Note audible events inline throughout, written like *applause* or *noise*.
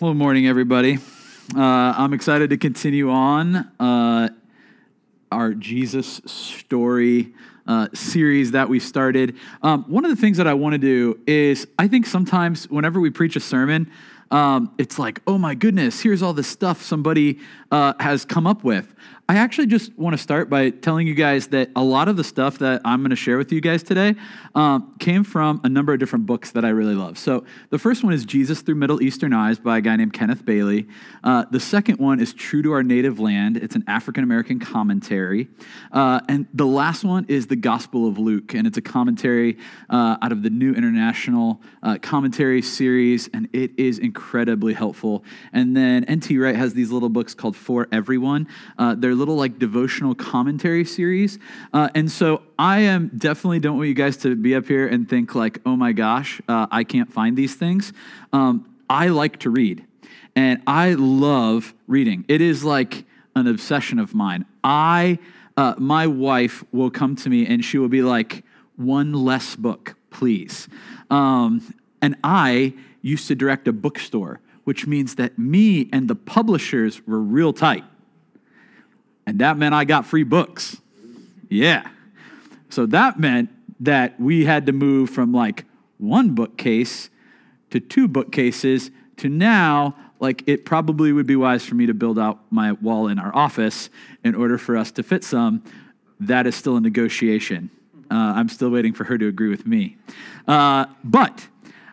Well, morning, everybody. Uh, I'm excited to continue on uh, our Jesus story uh, series that we started. Um, one of the things that I want to do is I think sometimes whenever we preach a sermon, um, it's like, oh my goodness, here's all this stuff somebody uh, has come up with. I actually just want to start by telling you guys that a lot of the stuff that I'm going to share with you guys today um, came from a number of different books that I really love. So the first one is Jesus Through Middle Eastern Eyes by a guy named Kenneth Bailey. Uh, the second one is True to Our Native Land. It's an African American commentary. Uh, and the last one is The Gospel of Luke, and it's a commentary uh, out of the New International uh, Commentary series, and it is incredibly helpful. And then N.T. Wright has these little books called For Everyone. Uh, they're little like devotional commentary series. Uh, and so I am definitely don't want you guys to be up here and think like, oh my gosh, uh, I can't find these things. Um, I like to read and I love reading. It is like an obsession of mine. I, uh, my wife will come to me and she will be like, one less book, please. Um, and I used to direct a bookstore, which means that me and the publishers were real tight. And that meant I got free books. Yeah. So that meant that we had to move from like one bookcase to two bookcases to now, like, it probably would be wise for me to build out my wall in our office in order for us to fit some. That is still a negotiation. Uh, I'm still waiting for her to agree with me. Uh, but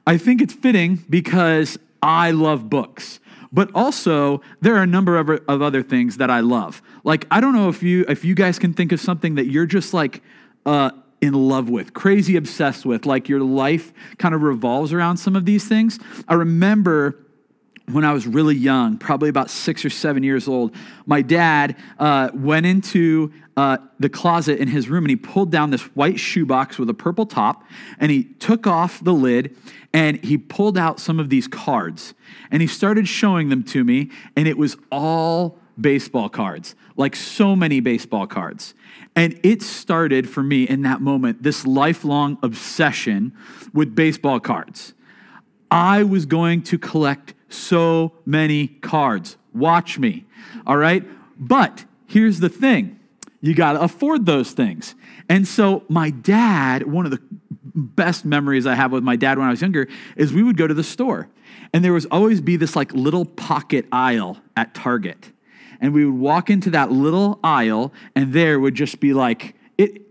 I think it's fitting because I love books but also there are a number of, of other things that I love. Like I don't know if you if you guys can think of something that you're just like uh, in love with, crazy obsessed with, like your life kind of revolves around some of these things. I remember when I was really young, probably about six or seven years old, my dad uh, went into uh, the closet in his room and he pulled down this white shoebox with a purple top and he took off the lid and he pulled out some of these cards and he started showing them to me and it was all baseball cards, like so many baseball cards. And it started for me in that moment this lifelong obsession with baseball cards. I was going to collect so many cards. Watch me. All right? But here's the thing you got to afford those things. And so, my dad, one of the best memories I have with my dad when I was younger is we would go to the store and there was always be this like little pocket aisle at Target. And we would walk into that little aisle and there would just be like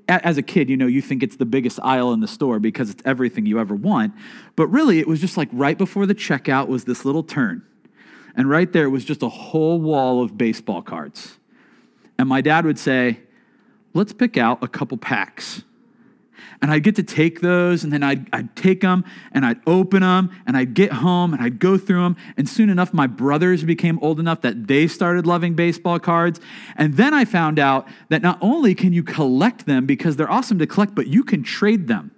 as a kid, you know, you think it's the biggest aisle in the store because it's everything you ever want. But really, it was just like right before the checkout was this little turn. And right there was just a whole wall of baseball cards. And my dad would say, let's pick out a couple packs and I'd get to take those, and then I'd, I'd take them and I'd open them, and I'd get home and I'd go through them. And soon enough, my brothers became old enough that they started loving baseball cards. And then I found out that not only can you collect them because they're awesome to collect, but you can trade them.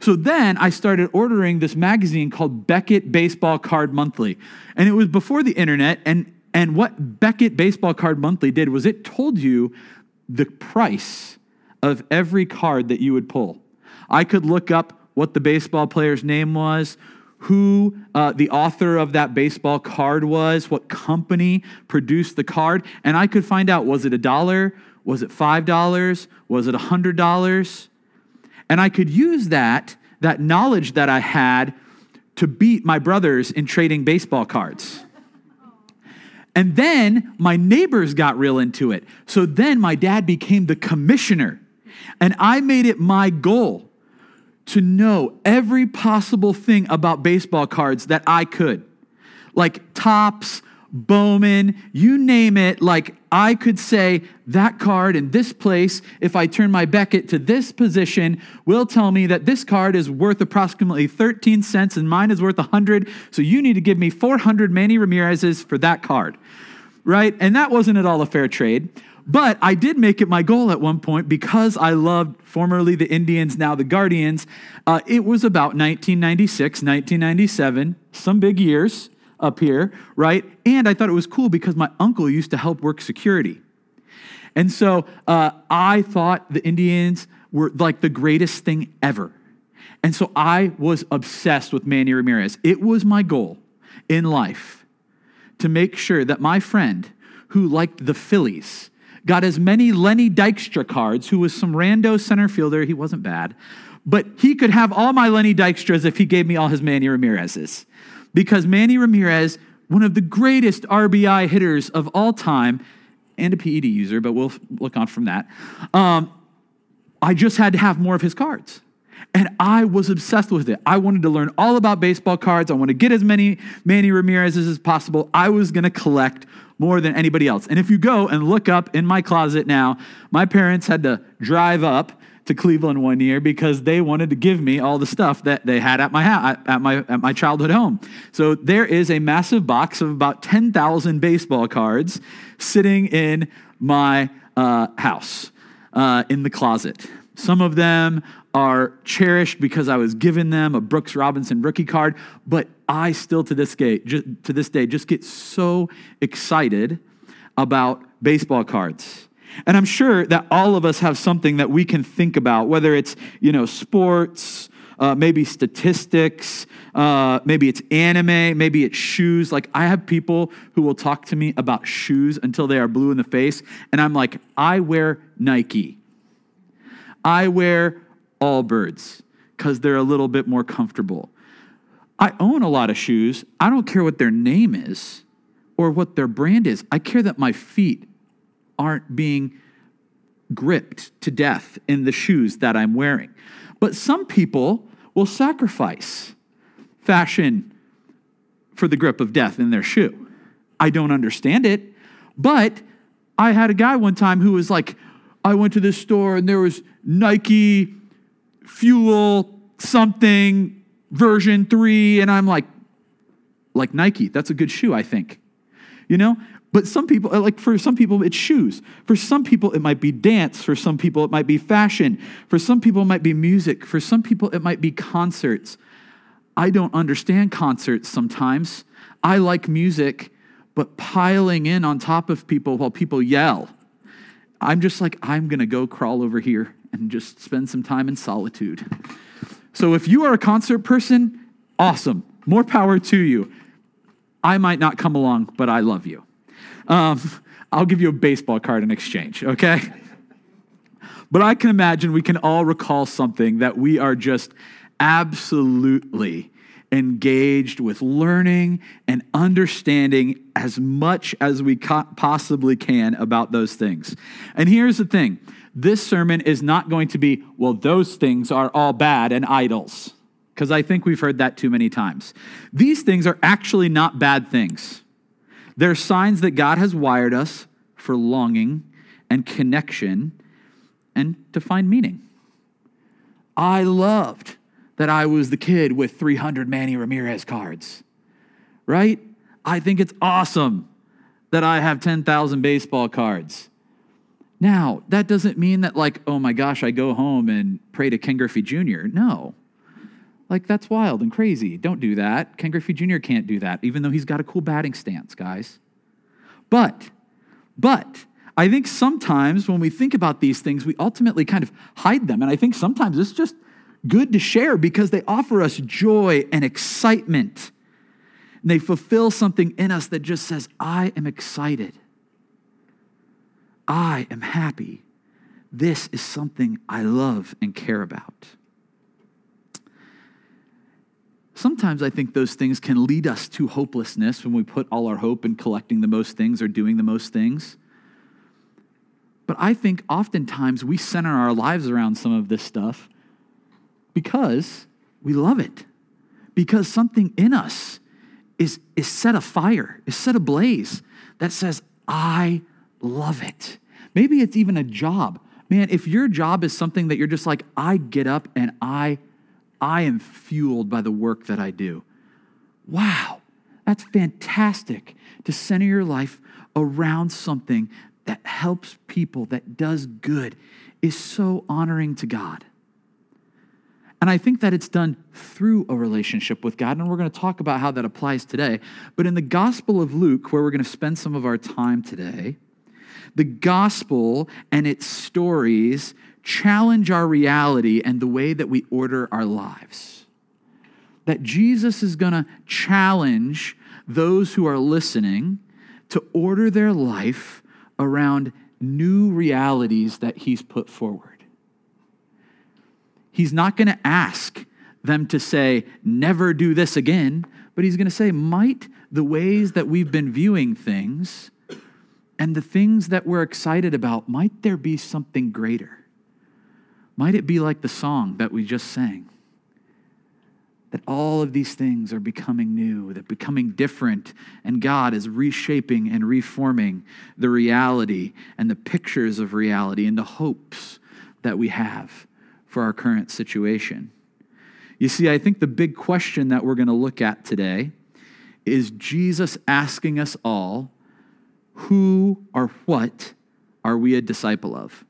So then I started ordering this magazine called Beckett Baseball Card Monthly. And it was before the internet. And, and what Beckett Baseball Card Monthly did was it told you the price of every card that you would pull. I could look up what the baseball player's name was, who uh, the author of that baseball card was, what company produced the card, and I could find out was it a dollar? Was it $5? Was it $100? And I could use that, that knowledge that I had to beat my brothers in trading baseball cards. And then my neighbors got real into it. So then my dad became the commissioner and I made it my goal to know every possible thing about baseball cards that I could. Like Topps, Bowman, you name it. Like I could say that card in this place, if I turn my Beckett to this position, will tell me that this card is worth approximately 13 cents and mine is worth 100. So you need to give me 400 Manny Ramirez's for that card. Right? And that wasn't at all a fair trade. But I did make it my goal at one point because I loved formerly the Indians, now the Guardians. Uh, it was about 1996, 1997, some big years up here, right? And I thought it was cool because my uncle used to help work security. And so uh, I thought the Indians were like the greatest thing ever. And so I was obsessed with Manny Ramirez. It was my goal in life to make sure that my friend who liked the Phillies got as many Lenny Dykstra cards, who was some rando center fielder. He wasn't bad, but he could have all my Lenny Dykstras if he gave me all his Manny Ramirez's. Because Manny Ramirez, one of the greatest RBI hitters of all time, and a PED user, but we'll look on from that. Um, I just had to have more of his cards. And I was obsessed with it. I wanted to learn all about baseball cards. I want to get as many Manny Ramirez's as possible. I was going to collect more than anybody else. And if you go and look up in my closet now, my parents had to drive up to Cleveland one year because they wanted to give me all the stuff that they had at my ha- at my at my childhood home. So there is a massive box of about 10,000 baseball cards sitting in my uh, house uh, in the closet. Some of them are cherished because I was given them a Brooks Robinson rookie card, but I still to this day, just, to this day, just get so excited about baseball cards. And I'm sure that all of us have something that we can think about, whether it's you know sports, uh, maybe statistics, uh, maybe it's anime, maybe it's shoes. Like I have people who will talk to me about shoes until they are blue in the face, and I'm like, I wear Nike. I wear Allbirds because they're a little bit more comfortable. I own a lot of shoes. I don't care what their name is or what their brand is. I care that my feet aren't being gripped to death in the shoes that I'm wearing. But some people will sacrifice fashion for the grip of death in their shoe. I don't understand it, but I had a guy one time who was like, I went to this store and there was Nike Fuel something version 3 and I'm like like Nike, that's a good shoe, I think. You know? But some people, uh, like for some people, it's shoes. For some people, it might be dance. For some people, it might be fashion. For some people, it might be music. For some people, it might be concerts. I don't understand concerts sometimes. I like music, but piling in on top of people while people yell I'm just like, I'm going to go crawl over here and just spend some time in solitude. So if you are a concert person, awesome. More power to you. I might not come along, but I love you. Um, I'll give you a baseball card in exchange, okay? But I can imagine we can all recall something that we are just absolutely engaged with learning and understanding as much as we possibly can about those things. And here's the thing this sermon is not going to be, well, those things are all bad and idols, because I think we've heard that too many times. These things are actually not bad things. They're signs that God has wired us for longing and connection and to find meaning. I loved that I was the kid with 300 Manny Ramirez cards, right? I think it's awesome that I have 10,000 baseball cards. Now, that doesn't mean that, like, oh my gosh, I go home and pray to Ken Griffey Jr. No. Like, that's wild and crazy. Don't do that. Ken Griffey Jr. can't do that, even though he's got a cool batting stance, guys. But, but, I think sometimes when we think about these things, we ultimately kind of hide them. And I think sometimes it's just good to share because they offer us joy and excitement. And they fulfill something in us that just says, I am excited. I am happy. This is something I love and care about. Sometimes I think those things can lead us to hopelessness when we put all our hope in collecting the most things or doing the most things. But I think oftentimes we center our lives around some of this stuff because we love it, because something in us is, is set afire, is set ablaze that says, I love it. Maybe it's even a job. Man, if your job is something that you're just like, I get up and I, I am fueled by the work that I do. Wow, that's fantastic to center your life around something that helps people, that does good, is so honoring to God. And I think that it's done through a relationship with God. And we're going to talk about how that applies today. But in the Gospel of Luke, where we're going to spend some of our time today, the gospel and its stories challenge our reality and the way that we order our lives. That Jesus is going to challenge those who are listening to order their life around new realities that he's put forward. He's not going to ask them to say, never do this again, but he's going to say, might the ways that we've been viewing things and the things that we're excited about, might there be something greater? Might it be like the song that we just sang? That all of these things are becoming new, they're becoming different, and God is reshaping and reforming the reality and the pictures of reality and the hopes that we have for our current situation. You see, I think the big question that we're going to look at today is Jesus asking us all, who or what are we a disciple of?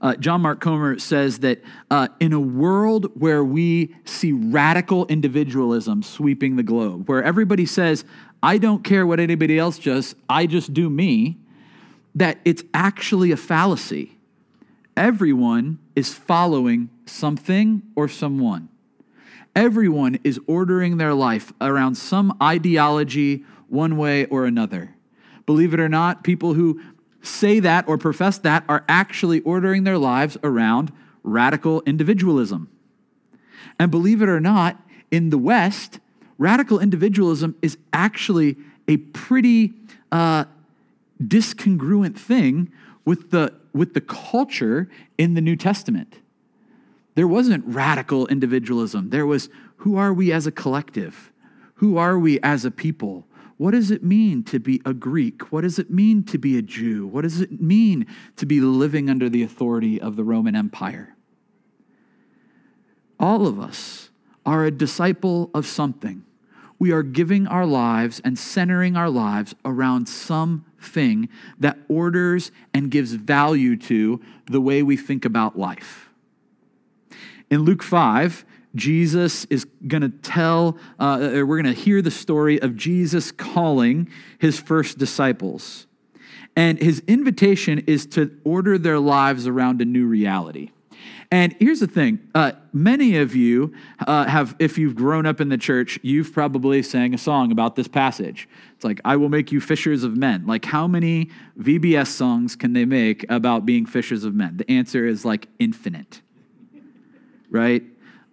Uh, John Mark Comer says that uh, in a world where we see radical individualism sweeping the globe, where everybody says, I don't care what anybody else does, I just do me, that it's actually a fallacy everyone is following something or someone. Everyone is ordering their life around some ideology, one way or another. Believe it or not, people who say that or profess that are actually ordering their lives around radical individualism. And believe it or not, in the West, radical individualism is actually a pretty uh, discongruent thing with the with the culture in the New Testament. There wasn't radical individualism. There was who are we as a collective? Who are we as a people? What does it mean to be a Greek? What does it mean to be a Jew? What does it mean to be living under the authority of the Roman Empire? All of us are a disciple of something. We are giving our lives and centering our lives around something that orders and gives value to the way we think about life. In Luke 5, Jesus is going to tell, uh, we're going to hear the story of Jesus calling his first disciples. And his invitation is to order their lives around a new reality. And here's the thing uh, many of you uh, have, if you've grown up in the church, you've probably sang a song about this passage. It's like, I will make you fishers of men. Like, how many VBS songs can they make about being fishers of men? The answer is like infinite, right?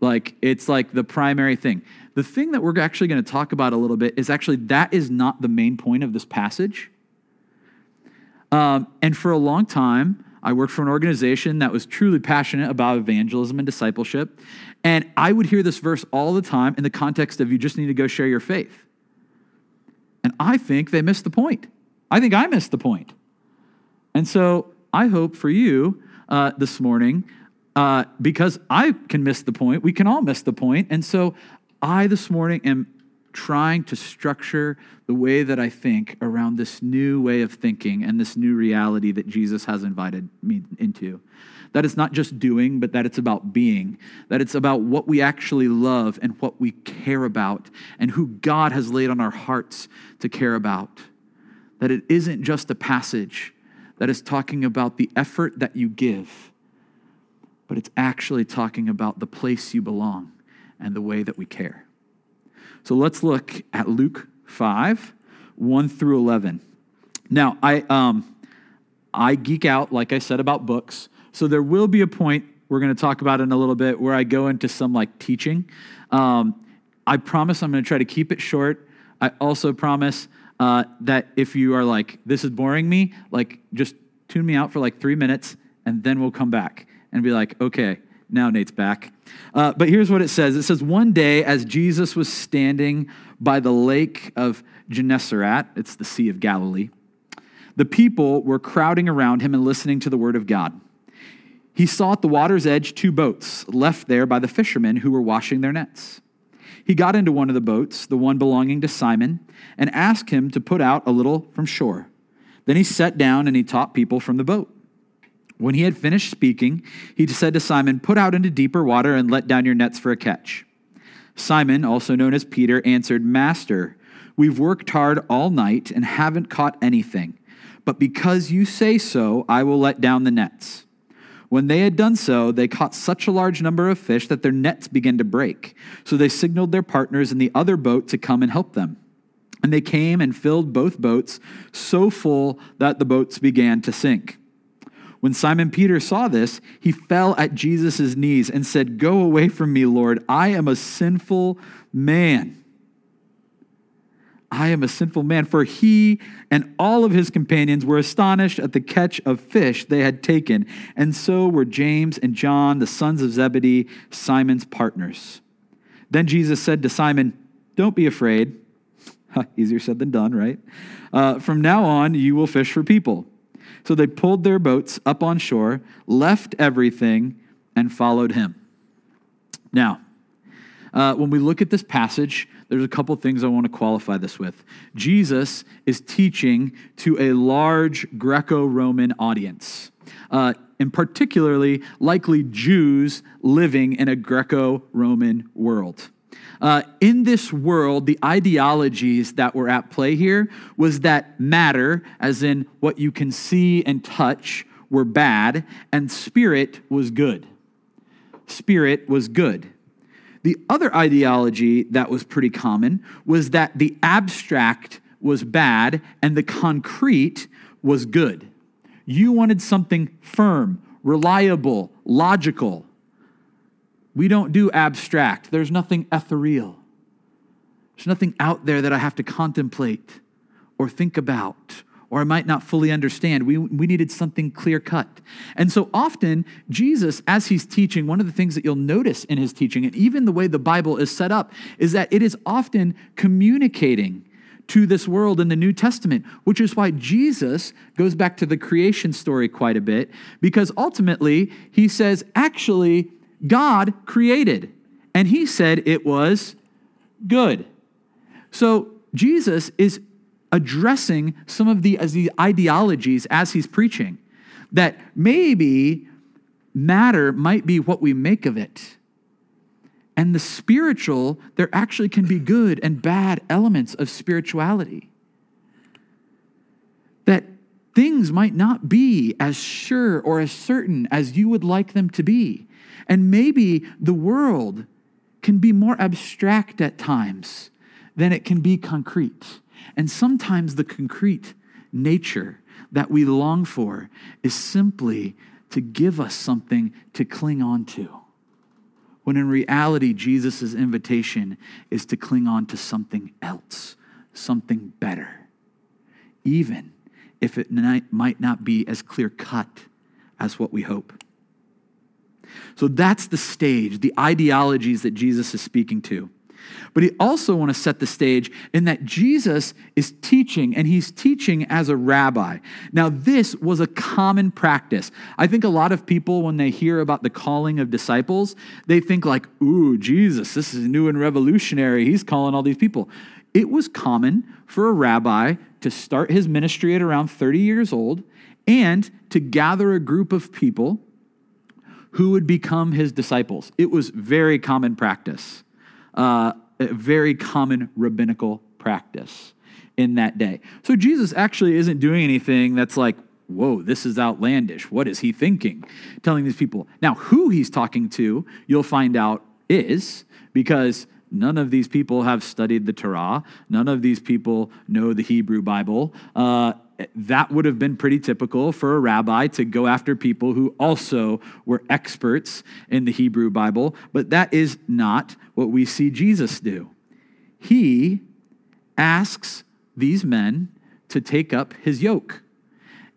Like, it's like the primary thing. The thing that we're actually going to talk about a little bit is actually that is not the main point of this passage. Um, and for a long time, I worked for an organization that was truly passionate about evangelism and discipleship. And I would hear this verse all the time in the context of you just need to go share your faith. And I think they missed the point. I think I missed the point. And so I hope for you uh, this morning, uh, because I can miss the point, we can all miss the point. And so I this morning am trying to structure the way that I think around this new way of thinking and this new reality that Jesus has invited me into. That it's not just doing, but that it's about being. That it's about what we actually love and what we care about and who God has laid on our hearts to care about. That it isn't just a passage that is talking about the effort that you give, but it's actually talking about the place you belong and the way that we care. So let's look at Luke 5, 1 through 11. Now, I, um, I geek out, like I said, about books. So there will be a point we're going to talk about in a little bit where I go into some like teaching. Um, I promise I'm going to try to keep it short. I also promise uh, that if you are like, this is boring me, like just tune me out for like three minutes and then we'll come back and be like, okay, now Nate's back. Uh, but here's what it says it says, One day, as Jesus was standing by the lake of Gennesaret, it's the Sea of Galilee, the people were crowding around him and listening to the word of God. He saw at the water's edge two boats left there by the fishermen who were washing their nets. He got into one of the boats, the one belonging to Simon, and asked him to put out a little from shore. Then he sat down and he taught people from the boat. When he had finished speaking, he said to Simon, Put out into deeper water and let down your nets for a catch. Simon, also known as Peter, answered, Master, we've worked hard all night and haven't caught anything. But because you say so, I will let down the nets. When they had done so, they caught such a large number of fish that their nets began to break. So they signaled their partners in the other boat to come and help them. And they came and filled both boats so full that the boats began to sink. When Simon Peter saw this, he fell at Jesus' knees and said, Go away from me, Lord. I am a sinful man. I am a sinful man. For he and all of his companions were astonished at the catch of fish they had taken, and so were James and John, the sons of Zebedee, Simon's partners. Then Jesus said to Simon, Don't be afraid. *laughs* Easier said than done, right? Uh, from now on, you will fish for people. So they pulled their boats up on shore, left everything, and followed him. Now, uh, when we look at this passage, there's a couple things I want to qualify this with. Jesus is teaching to a large Greco Roman audience, uh, and particularly likely Jews living in a Greco Roman world. Uh, in this world, the ideologies that were at play here was that matter, as in what you can see and touch, were bad, and spirit was good. Spirit was good. The other ideology that was pretty common was that the abstract was bad and the concrete was good. You wanted something firm, reliable, logical. We don't do abstract. There's nothing ethereal. There's nothing out there that I have to contemplate or think about or I might not fully understand. We, we needed something clear cut. And so often, Jesus, as he's teaching, one of the things that you'll notice in his teaching, and even the way the Bible is set up, is that it is often communicating to this world in the New Testament, which is why Jesus goes back to the creation story quite a bit, because ultimately he says, actually, God created, and he said it was good. So Jesus is addressing some of the, the ideologies as he's preaching, that maybe matter might be what we make of it. And the spiritual, there actually can be good and bad elements of spirituality. That things might not be as sure or as certain as you would like them to be. And maybe the world can be more abstract at times than it can be concrete. And sometimes the concrete nature that we long for is simply to give us something to cling on to. When in reality, Jesus' invitation is to cling on to something else, something better, even if it might not be as clear cut as what we hope. So that's the stage, the ideologies that Jesus is speaking to. But he also want to set the stage in that Jesus is teaching, and he's teaching as a rabbi. Now, this was a common practice. I think a lot of people, when they hear about the calling of disciples, they think like, ooh, Jesus, this is new and revolutionary. He's calling all these people. It was common for a rabbi to start his ministry at around 30 years old and to gather a group of people who would become his disciples. It was very common practice, uh, a very common rabbinical practice in that day. So Jesus actually isn't doing anything that's like, whoa, this is outlandish. What is he thinking? Telling these people. Now, who he's talking to, you'll find out is because none of these people have studied the Torah. None of these people know the Hebrew Bible. Uh, that would have been pretty typical for a rabbi to go after people who also were experts in the Hebrew Bible, but that is not what we see Jesus do. He asks these men to take up his yoke.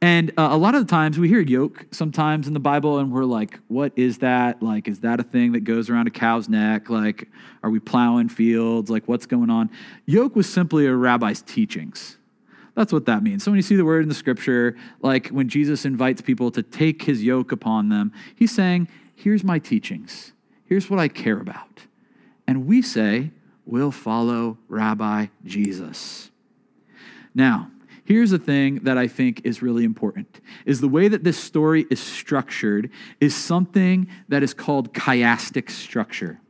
And uh, a lot of the times we hear yoke sometimes in the Bible, and we're like, what is that? Like, is that a thing that goes around a cow's neck? Like, are we plowing fields? Like, what's going on? Yoke was simply a rabbi's teachings. That's what that means. So when you see the word in the scripture, like when Jesus invites people to take his yoke upon them, he's saying, Here's my teachings. Here's what I care about. And we say, We'll follow Rabbi Jesus. Now, here's the thing that I think is really important is the way that this story is structured is something that is called chiastic structure.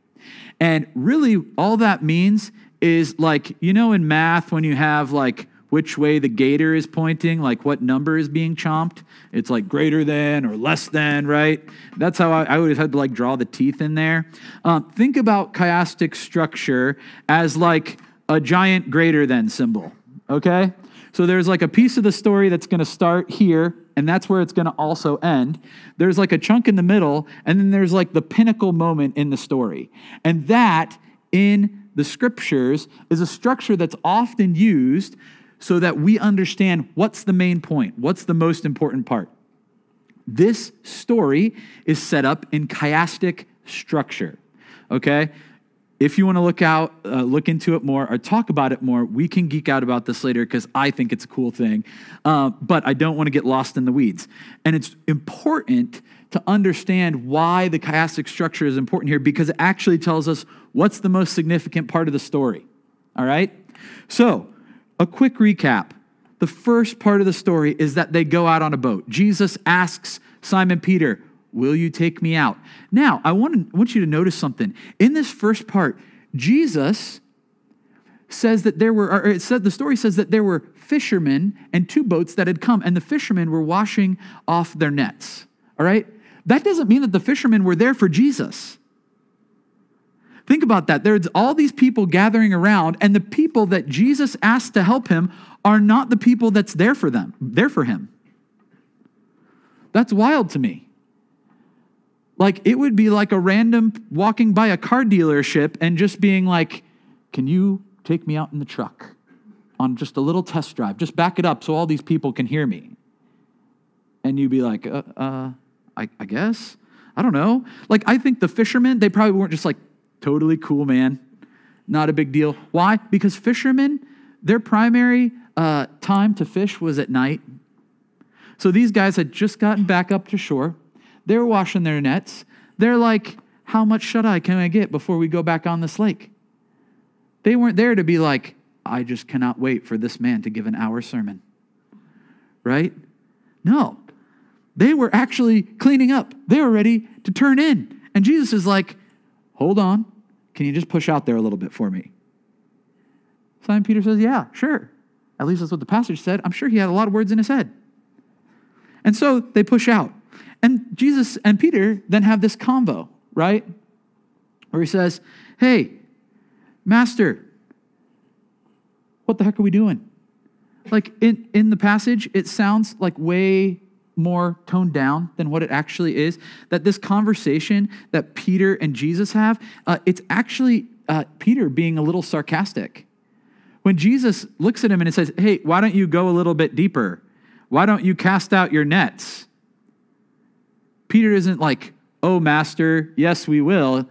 And really all that means is like you know in math when you have like which way the gator is pointing, like what number is being chomped. It's like greater than or less than, right? That's how I, I would have had to like draw the teeth in there. Um, think about chiastic structure as like a giant greater than symbol. okay? So there's like a piece of the story that's going to start here, and that's where it's going to also end. There's like a chunk in the middle, and then there's like the pinnacle moment in the story. And that in the scriptures is a structure that's often used so that we understand what's the main point, what's the most important part. This story is set up in chiastic structure, okay? if you want to look out, uh, look into it more, or talk about it more, we can geek out about this later because I think it's a cool thing. Uh, but I don't want to get lost in the weeds. And it's important to understand why the chiastic structure is important here because it actually tells us what's the most significant part of the story. All right? So, a quick recap. The first part of the story is that they go out on a boat. Jesus asks Simon Peter, Will you take me out? Now, I want, to, want you to notice something. In this first part, Jesus says that there were, or it said, the story says that there were fishermen and two boats that had come, and the fishermen were washing off their nets. All right? That doesn't mean that the fishermen were there for Jesus. Think about that. There's all these people gathering around, and the people that Jesus asked to help him are not the people that's there for them, there for him. That's wild to me. Like it would be like a random walking by a car dealership and just being like, Can you take me out in the truck on just a little test drive? Just back it up so all these people can hear me. And you'd be like, uh, uh I, I guess. I don't know. Like, I think the fishermen, they probably weren't just like, totally cool, man. Not a big deal. Why? Because fishermen, their primary uh, time to fish was at night. So these guys had just gotten back up to shore. They're washing their nets. They're like, How much shut eye can I get before we go back on this lake? They weren't there to be like, I just cannot wait for this man to give an hour sermon. Right? No. They were actually cleaning up. They were ready to turn in. And Jesus is like, Hold on. Can you just push out there a little bit for me? Simon Peter says, Yeah, sure. At least that's what the passage said. I'm sure he had a lot of words in his head. And so they push out. And Jesus and Peter then have this convo, right? Where he says, Hey, Master, what the heck are we doing? Like in, in the passage, it sounds like way more toned down than what it actually is. That this conversation that Peter and Jesus have, uh, it's actually uh, Peter being a little sarcastic. When Jesus looks at him and says, Hey, why don't you go a little bit deeper? Why don't you cast out your nets? Peter isn't like, oh, master, yes, we will.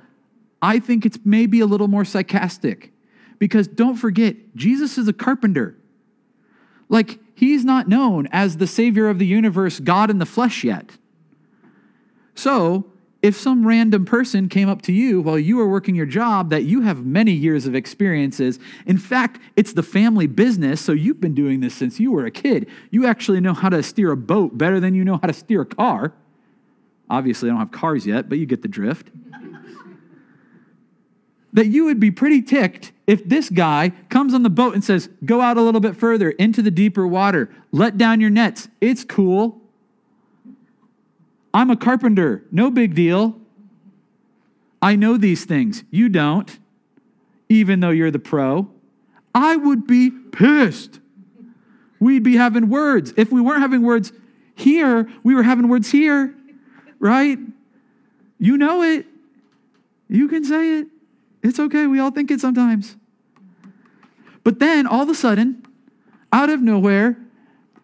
I think it's maybe a little more sarcastic because don't forget, Jesus is a carpenter. Like, he's not known as the savior of the universe, God in the flesh yet. So, if some random person came up to you while you were working your job that you have many years of experiences, in fact, it's the family business, so you've been doing this since you were a kid. You actually know how to steer a boat better than you know how to steer a car. Obviously, I don't have cars yet, but you get the drift. That you would be pretty ticked if this guy comes on the boat and says, Go out a little bit further into the deeper water, let down your nets. It's cool. I'm a carpenter, no big deal. I know these things. You don't, even though you're the pro. I would be pissed. We'd be having words. If we weren't having words here, we were having words here right? You know it. You can say it. It's okay. We all think it sometimes. But then all of a sudden, out of nowhere,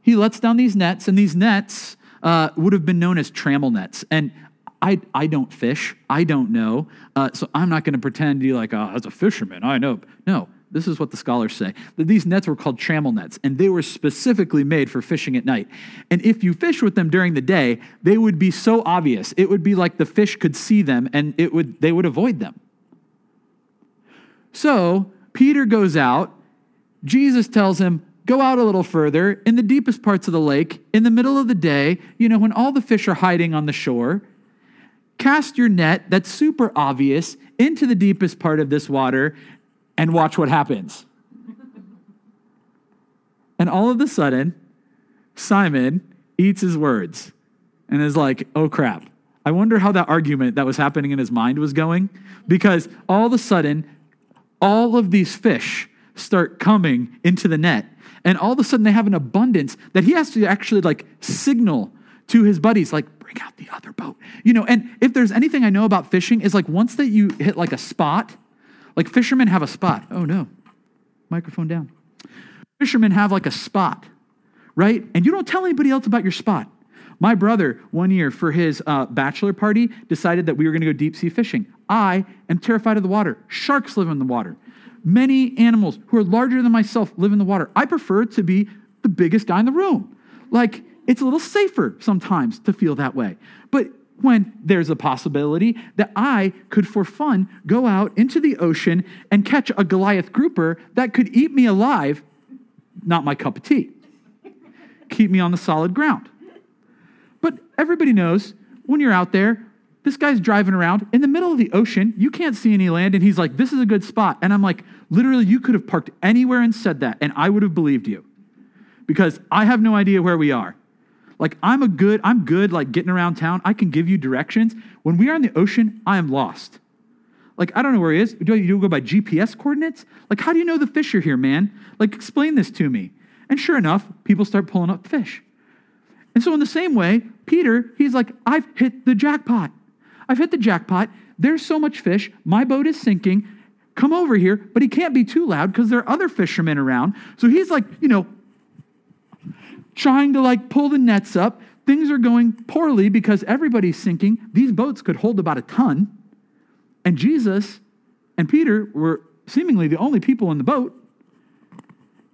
he lets down these nets, and these nets uh, would have been known as trammel nets. And I, I don't fish. I don't know. Uh, so I'm not going to pretend to be like, oh, as a fisherman, I know. No, this is what the scholars say that these nets were called trammel nets, and they were specifically made for fishing at night. And if you fish with them during the day, they would be so obvious. It would be like the fish could see them and it would, they would avoid them. So Peter goes out. Jesus tells him, Go out a little further in the deepest parts of the lake, in the middle of the day, you know, when all the fish are hiding on the shore. Cast your net that's super obvious into the deepest part of this water and watch what happens. and all of a sudden, Simon eats his words and is like, oh crap. I wonder how that argument that was happening in his mind was going because all of a sudden, all of these fish start coming into the net. And all of a sudden they have an abundance that he has to actually like signal to his buddies, like, bring out the other boat. You know, and if there's anything I know about fishing, is like once that you hit like a spot, like fishermen have a spot. Oh no, microphone down. Fishermen have like a spot, right? And you don't tell anybody else about your spot. My brother, one year for his uh, bachelor party, decided that we were going to go deep sea fishing. I am terrified of the water. Sharks live in the water. Many animals who are larger than myself live in the water. I prefer to be the biggest guy in the room. Like, it's a little safer sometimes to feel that way. But when there's a possibility that I could, for fun, go out into the ocean and catch a Goliath grouper that could eat me alive, not my cup of tea. Keep me on the solid ground. But everybody knows when you're out there, this guy's driving around in the middle of the ocean. You can't see any land. And he's like, This is a good spot. And I'm like, Literally, you could have parked anywhere and said that, and I would have believed you because I have no idea where we are. Like I'm a good, I'm good like getting around town. I can give you directions. When we are in the ocean, I am lost. Like I don't know where he is. Do you go by GPS coordinates? Like how do you know the fish are here, man? Like explain this to me. And sure enough, people start pulling up fish. And so in the same way, Peter, he's like, I've hit the jackpot. I've hit the jackpot. There's so much fish. My boat is sinking. Come over here, but he can't be too loud because there are other fishermen around. So he's like, you know, trying to like pull the nets up. Things are going poorly because everybody's sinking. These boats could hold about a ton. And Jesus and Peter were seemingly the only people in the boat.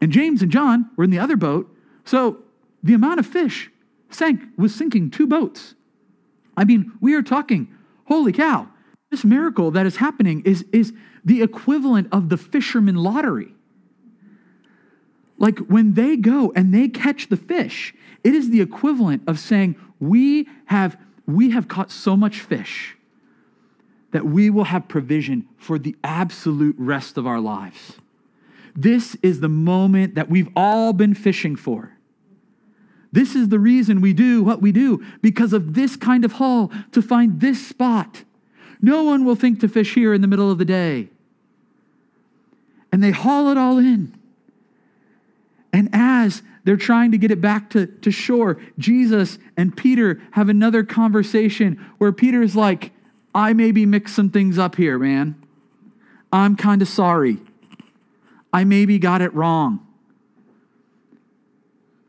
And James and John were in the other boat. So the amount of fish sank was sinking two boats. I mean, we are talking, holy cow, this miracle that is happening is, is the equivalent of the fisherman lottery. Like when they go and they catch the fish, it is the equivalent of saying, We have, we have caught so much fish that we will have provision for the absolute rest of our lives. This is the moment that we've all been fishing for. This is the reason we do what we do, because of this kind of haul to find this spot. No one will think to fish here in the middle of the day. And they haul it all in. And as they're trying to get it back to, to shore, Jesus and Peter have another conversation where Peter's like, I maybe mixed some things up here, man. I'm kind of sorry. I maybe got it wrong.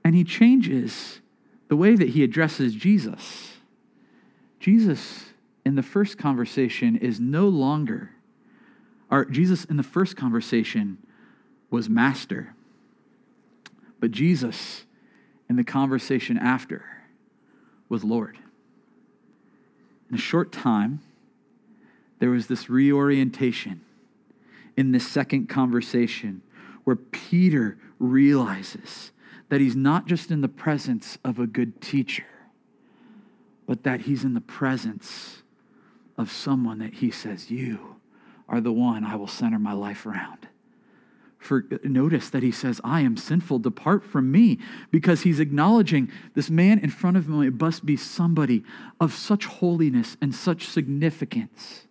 And he changes the way that he addresses Jesus. Jesus in the first conversation is no longer, or Jesus in the first conversation was master. But Jesus, in the conversation after, was Lord. In a short time, there was this reorientation in this second conversation where Peter realizes that he's not just in the presence of a good teacher, but that he's in the presence of someone that he says, You are the one I will center my life around. For notice that he says i am sinful. Depart from me because he's acknowledging this man in front of him must be somebody of such holiness and such significance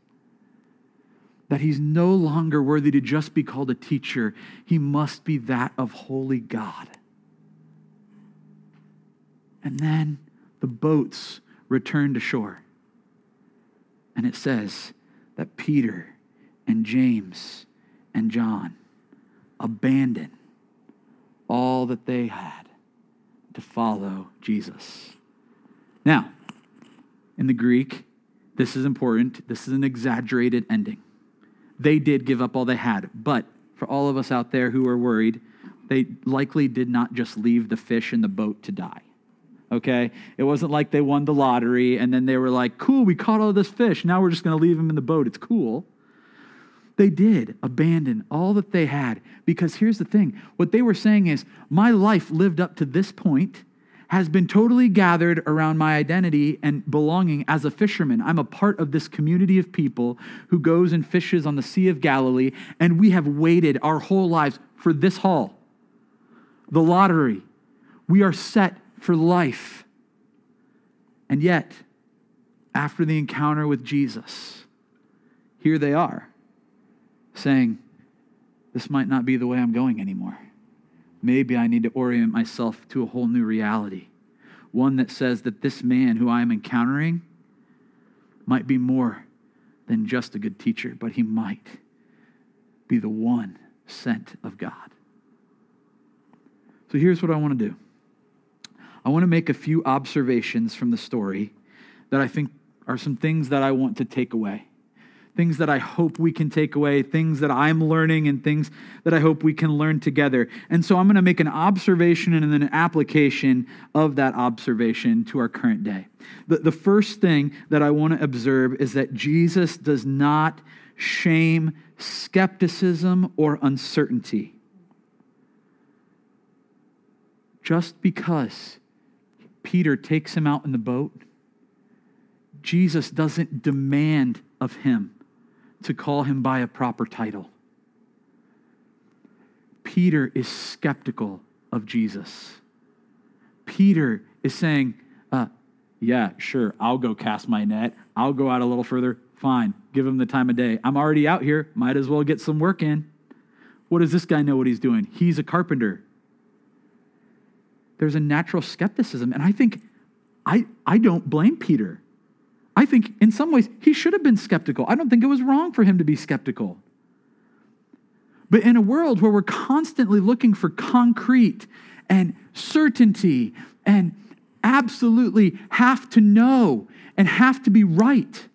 that he's no longer worthy to just be called a teacher. He must be that of holy god and then the boats return to shore and it says that peter and james and john abandon all that they had to follow Jesus. Now, in the Greek, this is important. This is an exaggerated ending. They did give up all they had, but for all of us out there who are worried, they likely did not just leave the fish in the boat to die. Okay? It wasn't like they won the lottery and then they were like, cool, we caught all this fish. Now we're just going to leave them in the boat. It's cool. They did abandon all that they had because here's the thing what they were saying is, my life lived up to this point has been totally gathered around my identity and belonging as a fisherman. I'm a part of this community of people who goes and fishes on the Sea of Galilee, and we have waited our whole lives for this haul, the lottery. We are set for life. And yet, after the encounter with Jesus, here they are saying, this might not be the way I'm going anymore. Maybe I need to orient myself to a whole new reality. One that says that this man who I am encountering might be more than just a good teacher, but he might be the one sent of God. So here's what I want to do I want to make a few observations from the story that I think are some things that I want to take away things that I hope we can take away, things that I'm learning, and things that I hope we can learn together. And so I'm going to make an observation and then an application of that observation to our current day. The, the first thing that I want to observe is that Jesus does not shame skepticism or uncertainty. Just because Peter takes him out in the boat, Jesus doesn't demand of him to call him by a proper title. Peter is skeptical of Jesus. Peter is saying, uh, Yeah, sure, I'll go cast my net. I'll go out a little further. Fine, give him the time of day. I'm already out here. Might as well get some work in. What does this guy know what he's doing? He's a carpenter. There's a natural skepticism. And I think I, I don't blame Peter. I think in some ways he should have been skeptical. I don't think it was wrong for him to be skeptical. But in a world where we're constantly looking for concrete and certainty and absolutely have to know and have to be right,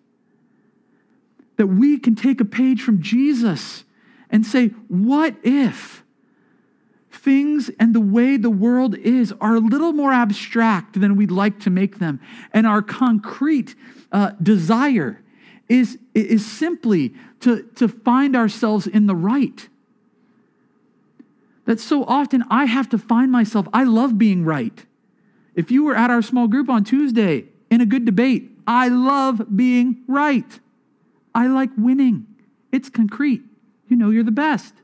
that we can take a page from Jesus and say, What if things and the way the world is are a little more abstract than we'd like to make them, and our concrete uh, desire is, is simply to, to find ourselves in the right. That so often I have to find myself, I love being right. If you were at our small group on Tuesday in a good debate, I love being right. I like winning. It's concrete. You know you're the best.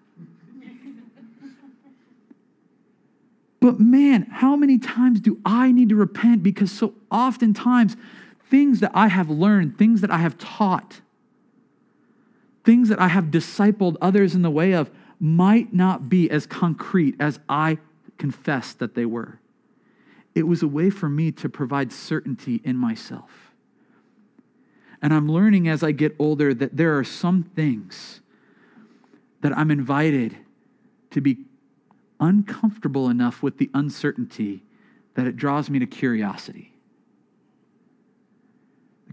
But man, how many times do I need to repent? Because so oftentimes things that I have learned, things that I have taught, things that I have discipled others in the way of might not be as concrete as I confessed that they were. It was a way for me to provide certainty in myself. And I'm learning as I get older that there are some things that I'm invited to be uncomfortable enough with the uncertainty that it draws me to curiosity.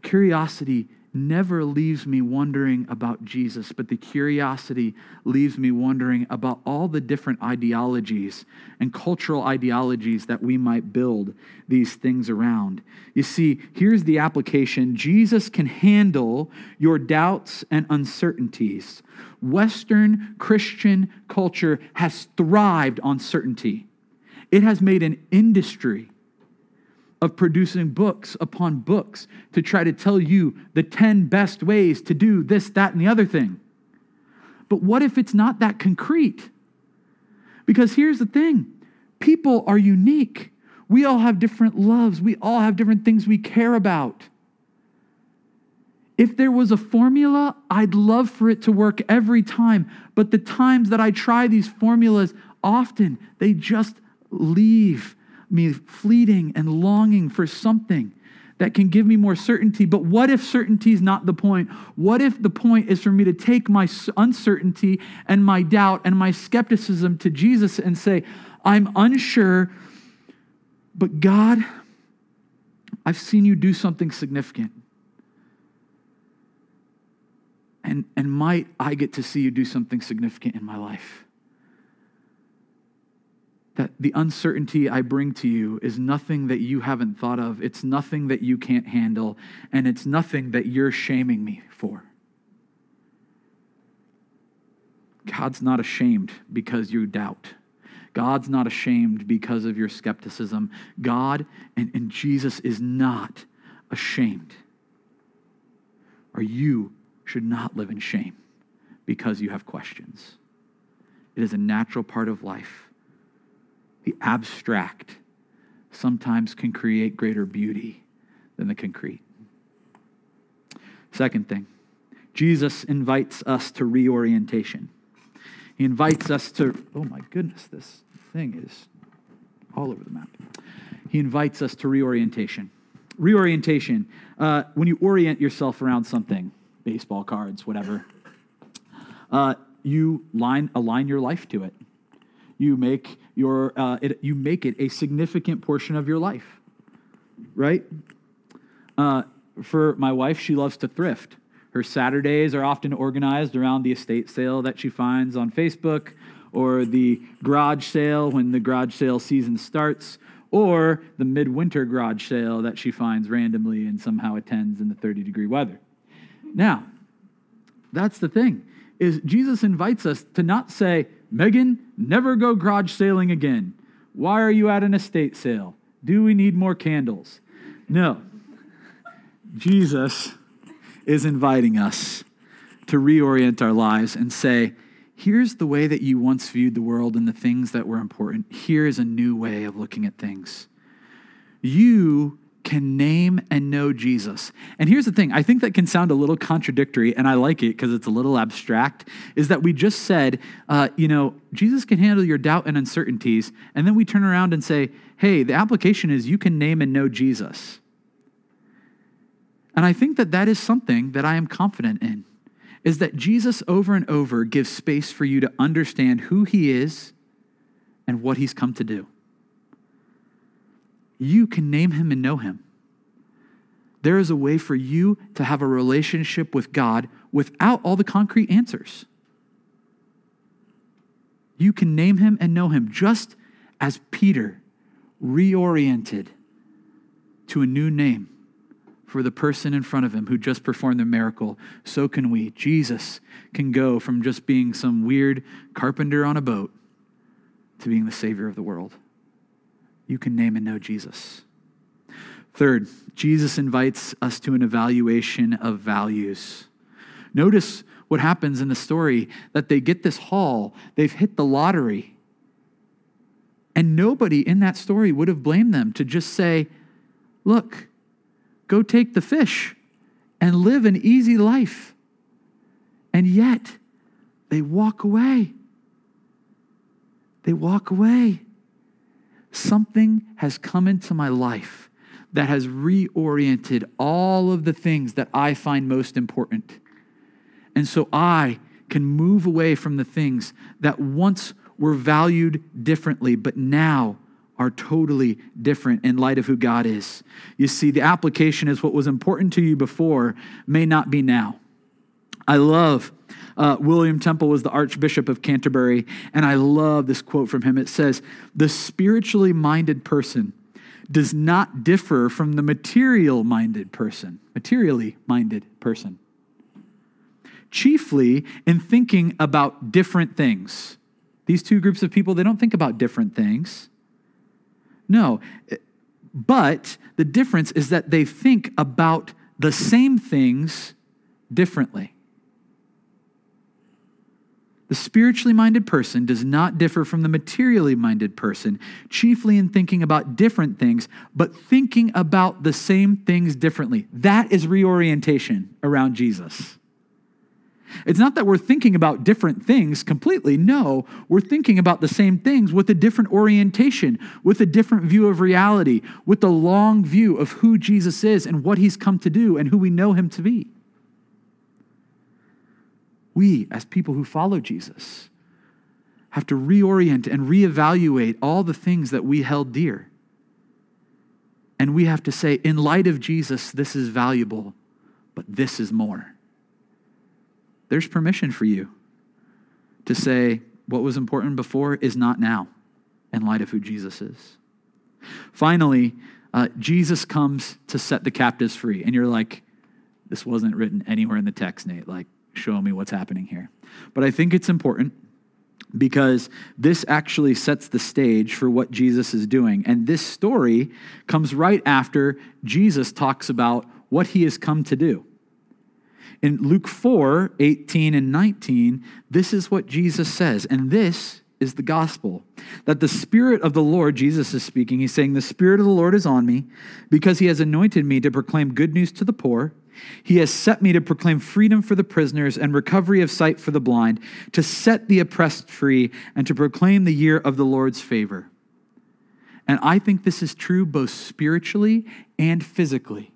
Curiosity never leaves me wondering about Jesus, but the curiosity leaves me wondering about all the different ideologies and cultural ideologies that we might build these things around. You see, here's the application Jesus can handle your doubts and uncertainties. Western Christian culture has thrived on certainty, it has made an industry of producing books upon books to try to tell you the 10 best ways to do this, that, and the other thing. But what if it's not that concrete? Because here's the thing people are unique. We all have different loves, we all have different things we care about. If there was a formula, I'd love for it to work every time. But the times that I try these formulas, often they just leave me fleeting and longing for something that can give me more certainty. But what if certainty is not the point? What if the point is for me to take my uncertainty and my doubt and my skepticism to Jesus and say, I'm unsure, but God, I've seen you do something significant. And, and might I get to see you do something significant in my life? That the uncertainty I bring to you is nothing that you haven't thought of. It's nothing that you can't handle, and it's nothing that you're shaming me for. God's not ashamed because you doubt. God's not ashamed because of your skepticism. God and, and Jesus is not ashamed. Or you should not live in shame because you have questions. It is a natural part of life the abstract sometimes can create greater beauty than the concrete. Second thing, Jesus invites us to reorientation. He invites us to, oh my goodness, this thing is all over the map. He invites us to reorientation. Reorientation, uh, when you orient yourself around something, baseball cards, whatever, uh, you line, align your life to it. You make, your, uh, it, you make it a significant portion of your life, right? Uh, for my wife, she loves to thrift. Her Saturdays are often organized around the estate sale that she finds on Facebook, or the garage sale when the garage sale season starts, or the midwinter garage sale that she finds randomly and somehow attends in the 30 degree weather. Now, that's the thing is Jesus invites us to not say, Megan, never go garage sailing again. Why are you at an estate sale? Do we need more candles? No. Jesus is inviting us to reorient our lives and say, here's the way that you once viewed the world and the things that were important. Here is a new way of looking at things. You can name and know Jesus. And here's the thing I think that can sound a little contradictory, and I like it because it's a little abstract. Is that we just said, uh, you know, Jesus can handle your doubt and uncertainties. And then we turn around and say, hey, the application is you can name and know Jesus. And I think that that is something that I am confident in is that Jesus over and over gives space for you to understand who he is and what he's come to do. You can name him and know him. There is a way for you to have a relationship with God without all the concrete answers. You can name him and know him just as Peter reoriented to a new name for the person in front of him who just performed the miracle, so can we. Jesus can go from just being some weird carpenter on a boat to being the Savior of the world. You can name and know Jesus. Third, Jesus invites us to an evaluation of values. Notice what happens in the story that they get this haul, they've hit the lottery. And nobody in that story would have blamed them to just say, Look, Go take the fish and live an easy life. And yet, they walk away. They walk away. Something has come into my life that has reoriented all of the things that I find most important. And so I can move away from the things that once were valued differently, but now are totally different in light of who God is. You see, the application is what was important to you before may not be now. I love uh, William Temple was the Archbishop of Canterbury, and I love this quote from him. It says, The spiritually minded person does not differ from the material minded person, materially minded person, chiefly in thinking about different things. These two groups of people, they don't think about different things. No. But the difference is that they think about the same things differently. The spiritually minded person does not differ from the materially minded person, chiefly in thinking about different things, but thinking about the same things differently. That is reorientation around Jesus. It's not that we're thinking about different things completely. No, we're thinking about the same things with a different orientation, with a different view of reality, with the long view of who Jesus is and what he's come to do and who we know him to be. We, as people who follow Jesus, have to reorient and reevaluate all the things that we held dear. And we have to say, in light of Jesus, this is valuable, but this is more there's permission for you to say what was important before is not now in light of who Jesus is. Finally, uh, Jesus comes to set the captives free. And you're like, this wasn't written anywhere in the text, Nate. Like, show me what's happening here. But I think it's important because this actually sets the stage for what Jesus is doing. And this story comes right after Jesus talks about what he has come to do. In Luke 4 18 and 19, this is what Jesus says, and this is the gospel that the Spirit of the Lord, Jesus is speaking, he's saying, The Spirit of the Lord is on me because he has anointed me to proclaim good news to the poor. He has set me to proclaim freedom for the prisoners and recovery of sight for the blind, to set the oppressed free, and to proclaim the year of the Lord's favor. And I think this is true both spiritually and physically.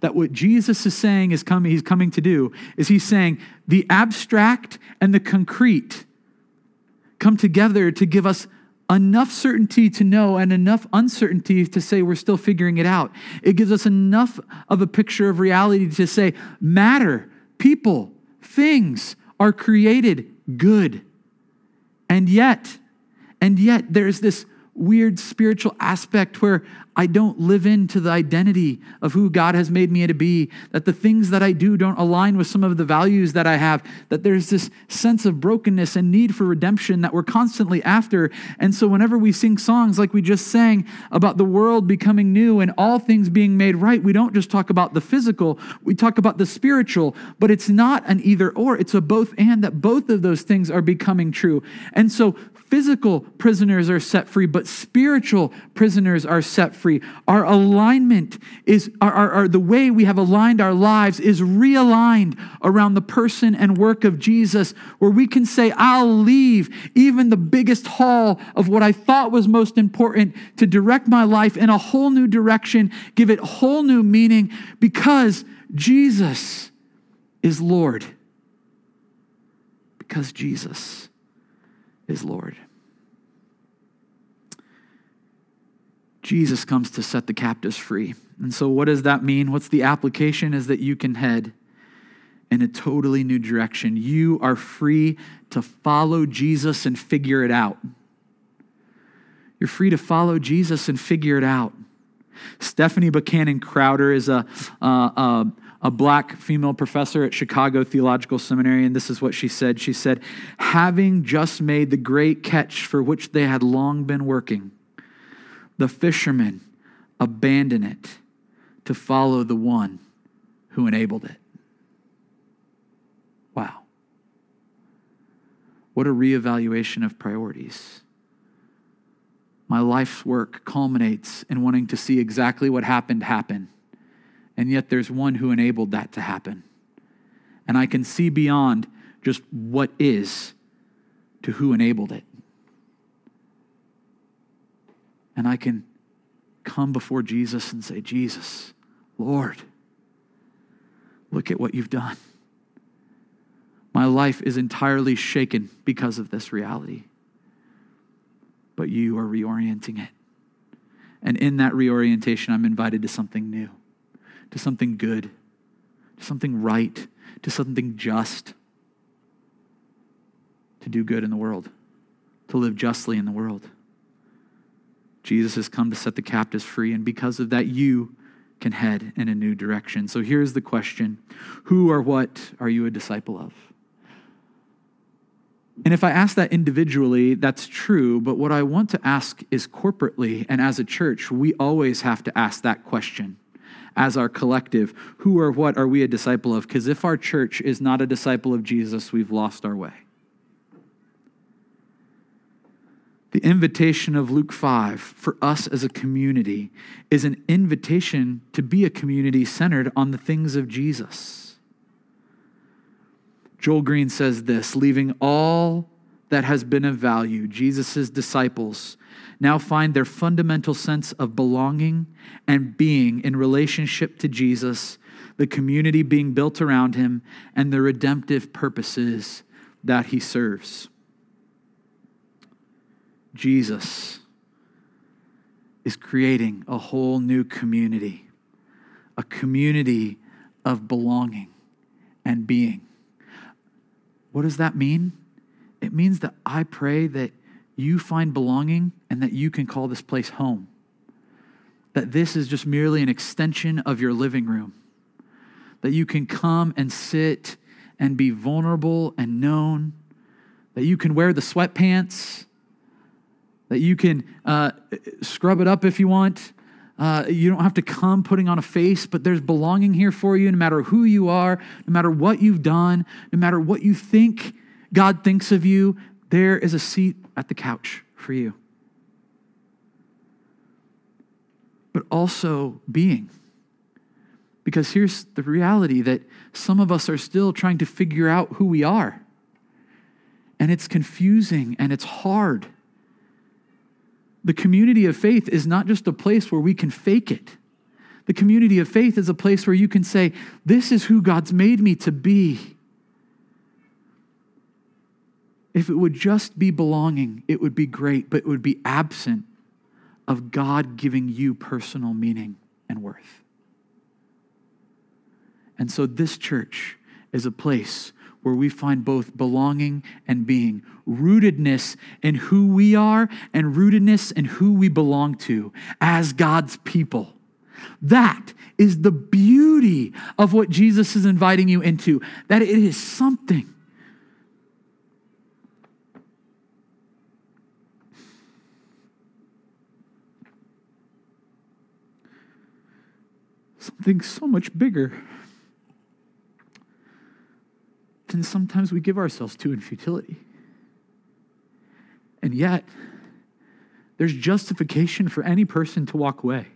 That what Jesus is saying is coming, he's coming to do is he's saying the abstract and the concrete come together to give us enough certainty to know and enough uncertainty to say we're still figuring it out. It gives us enough of a picture of reality to say matter, people, things are created good. And yet, and yet there's this weird spiritual aspect where I don't live into the identity of who God has made me to be, that the things that I do don't align with some of the values that I have, that there's this sense of brokenness and need for redemption that we're constantly after. And so, whenever we sing songs like we just sang about the world becoming new and all things being made right, we don't just talk about the physical, we talk about the spiritual, but it's not an either or, it's a both and, that both of those things are becoming true. And so, physical prisoners are set free, but spiritual prisoners are set free. Our alignment is, our, our, our, the way we have aligned our lives is realigned around the person and work of Jesus, where we can say, I'll leave even the biggest haul of what I thought was most important to direct my life in a whole new direction, give it whole new meaning, because Jesus is Lord. Because Jesus is Lord. Jesus comes to set the captives free. And so, what does that mean? What's the application? Is that you can head in a totally new direction. You are free to follow Jesus and figure it out. You're free to follow Jesus and figure it out. Stephanie Buckhanon Crowder is a, uh, a black female professor at Chicago Theological Seminary, and this is what she said. She said, Having just made the great catch for which they had long been working, the fishermen abandon it to follow the one who enabled it. Wow. What a reevaluation of priorities. My life's work culminates in wanting to see exactly what happened happen and yet there's one who enabled that to happen. And I can see beyond just what is to who enabled it. And I can come before Jesus and say, Jesus, Lord, look at what you've done. My life is entirely shaken because of this reality. But you are reorienting it. And in that reorientation, I'm invited to something new to something good, to something right, to something just, to do good in the world, to live justly in the world. Jesus has come to set the captives free, and because of that, you can head in a new direction. So here's the question Who or what are you a disciple of? And if I ask that individually, that's true. But what I want to ask is corporately, and as a church, we always have to ask that question as our collective. Who or what are we a disciple of? Because if our church is not a disciple of Jesus, we've lost our way. The invitation of Luke 5 for us as a community is an invitation to be a community centered on the things of Jesus. Joel Green says this leaving all that has been of value, Jesus' disciples now find their fundamental sense of belonging and being in relationship to Jesus, the community being built around him, and the redemptive purposes that he serves. Jesus is creating a whole new community, a community of belonging and being. What does that mean? It means that I pray that you find belonging and that you can call this place home. That this is just merely an extension of your living room. That you can come and sit and be vulnerable and known. That you can wear the sweatpants. That you can uh, scrub it up if you want. Uh, you don't have to come putting on a face, but there's belonging here for you no matter who you are, no matter what you've done, no matter what you think God thinks of you. There is a seat at the couch for you. But also being. Because here's the reality that some of us are still trying to figure out who we are. And it's confusing and it's hard. The community of faith is not just a place where we can fake it. The community of faith is a place where you can say, This is who God's made me to be. If it would just be belonging, it would be great, but it would be absent of God giving you personal meaning and worth. And so, this church is a place where we find both belonging and being, rootedness in who we are, and rootedness in who we belong to as God's people. That is the beauty of what Jesus is inviting you into, that it is something. Something so much bigger than sometimes we give ourselves to in futility. And yet, there's justification for any person to walk away.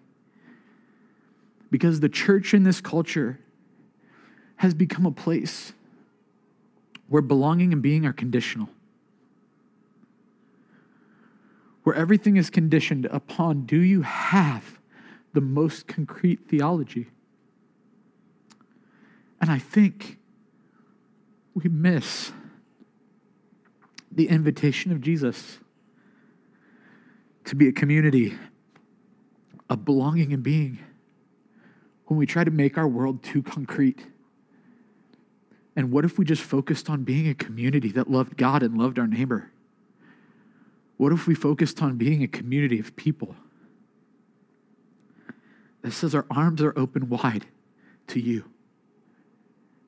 Because the church in this culture has become a place where belonging and being are conditional. Where everything is conditioned upon do you have the most concrete theology? And I think we miss the invitation of Jesus to be a community of belonging and being when we try to make our world too concrete? And what if we just focused on being a community that loved God and loved our neighbor? What if we focused on being a community of people that says our arms are open wide to you?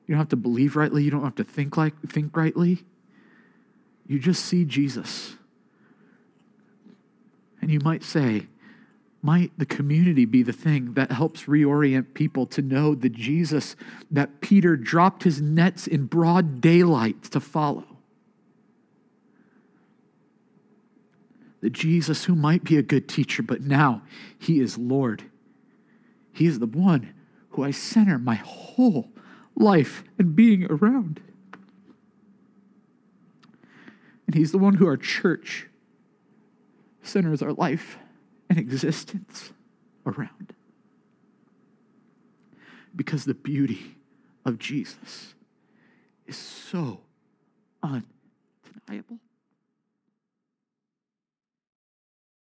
You don't have to believe rightly, you don't have to think like think rightly. You just see Jesus. And you might say, might the community be the thing that helps reorient people to know the Jesus that Peter dropped his nets in broad daylight to follow? The Jesus who might be a good teacher, but now he is Lord. He is the one who I center my whole life and being around. And he's the one who our church centers our life and existence around. Because the beauty of Jesus is so undeniable.